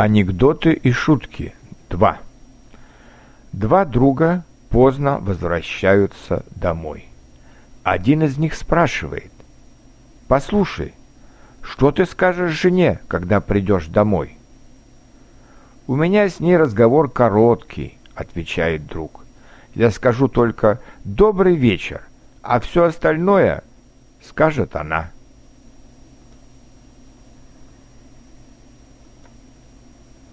Анекдоты и шутки. 2. Два друга поздно возвращаются домой. Один из них спрашивает. «Послушай, что ты скажешь жене, когда придешь домой?» «У меня с ней разговор короткий», — отвечает друг. «Я скажу только «добрый вечер», а все остальное скажет она».